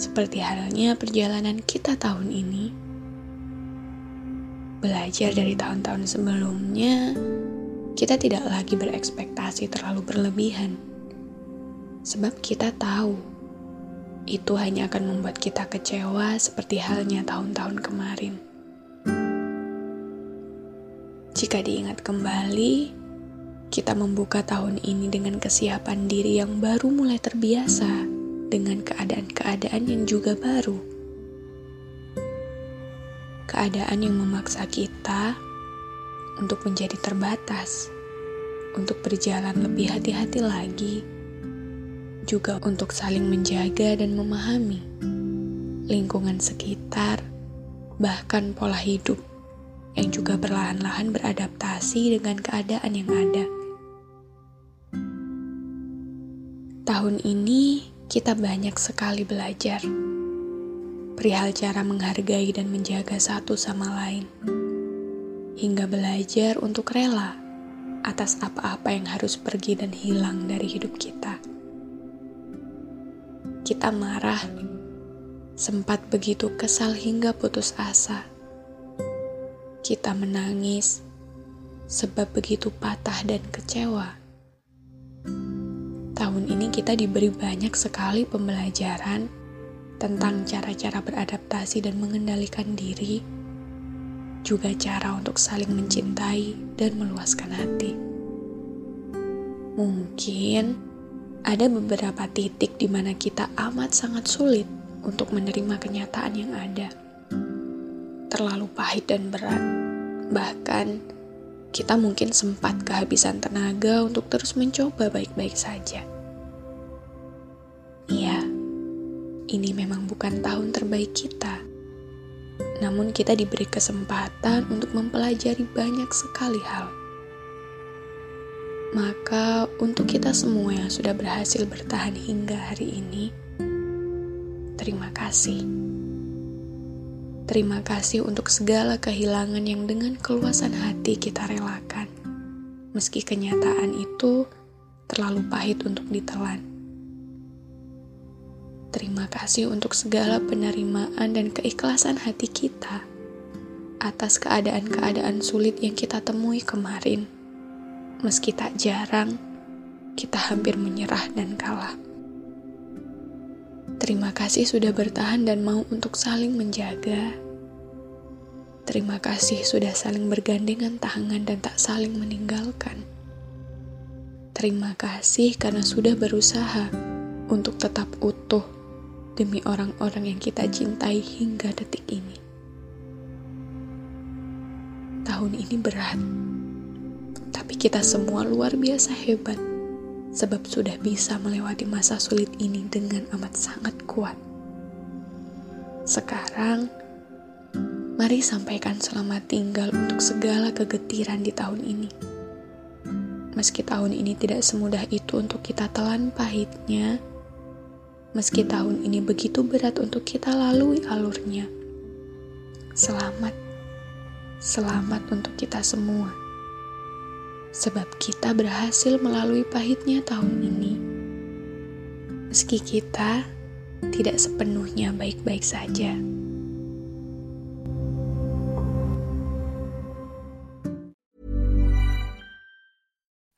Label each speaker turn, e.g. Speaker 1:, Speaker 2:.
Speaker 1: Seperti halnya perjalanan kita tahun ini, belajar dari tahun-tahun sebelumnya, kita tidak lagi berekspektasi terlalu berlebihan. Sebab kita tahu itu hanya akan membuat kita kecewa seperti halnya tahun-tahun kemarin. Jika diingat kembali, kita membuka tahun ini dengan kesiapan diri yang baru mulai terbiasa dengan keadaan-keadaan yang juga baru. Keadaan yang memaksa kita untuk menjadi terbatas, untuk berjalan lebih hati-hati lagi, juga untuk saling menjaga dan memahami lingkungan sekitar, bahkan pola hidup yang juga perlahan-lahan beradaptasi dengan keadaan yang ada. Tahun ini kita banyak sekali belajar perihal cara menghargai dan menjaga satu sama lain, hingga belajar untuk rela atas apa-apa yang harus pergi dan hilang dari hidup kita. Kita marah, sempat begitu kesal hingga putus asa. Kita menangis sebab begitu patah dan kecewa. Tahun ini kita diberi banyak sekali pembelajaran tentang cara-cara beradaptasi dan mengendalikan diri, juga cara untuk saling mencintai dan meluaskan hati. Mungkin ada beberapa titik di mana kita amat sangat sulit untuk menerima kenyataan yang ada. Terlalu pahit dan berat. Bahkan, kita mungkin sempat kehabisan tenaga untuk terus mencoba baik-baik saja. Iya, ini memang bukan tahun terbaik kita. Namun kita diberi kesempatan untuk mempelajari banyak sekali hal maka, untuk kita semua yang sudah berhasil bertahan hingga hari ini, terima kasih. Terima kasih untuk segala kehilangan yang dengan keluasan hati kita relakan, meski kenyataan itu terlalu pahit untuk ditelan. Terima kasih untuk segala penerimaan dan keikhlasan hati kita atas keadaan-keadaan sulit yang kita temui kemarin meski tak jarang kita hampir menyerah dan kalah. Terima kasih sudah bertahan dan mau untuk saling menjaga. Terima kasih sudah saling bergandengan tangan dan tak saling meninggalkan. Terima kasih karena sudah berusaha untuk tetap utuh demi orang-orang yang kita cintai hingga detik ini. Tahun ini berat tapi kita semua luar biasa hebat, sebab sudah bisa melewati masa sulit ini dengan amat sangat kuat. Sekarang, mari sampaikan selamat tinggal untuk segala kegetiran di tahun ini. Meski tahun ini tidak semudah itu untuk kita telan pahitnya, meski tahun ini begitu berat untuk kita lalui alurnya. Selamat, selamat untuk kita semua sebab kita berhasil melalui pahitnya tahun ini. Meski kita tidak sepenuhnya baik-baik saja.